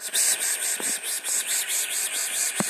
Psst.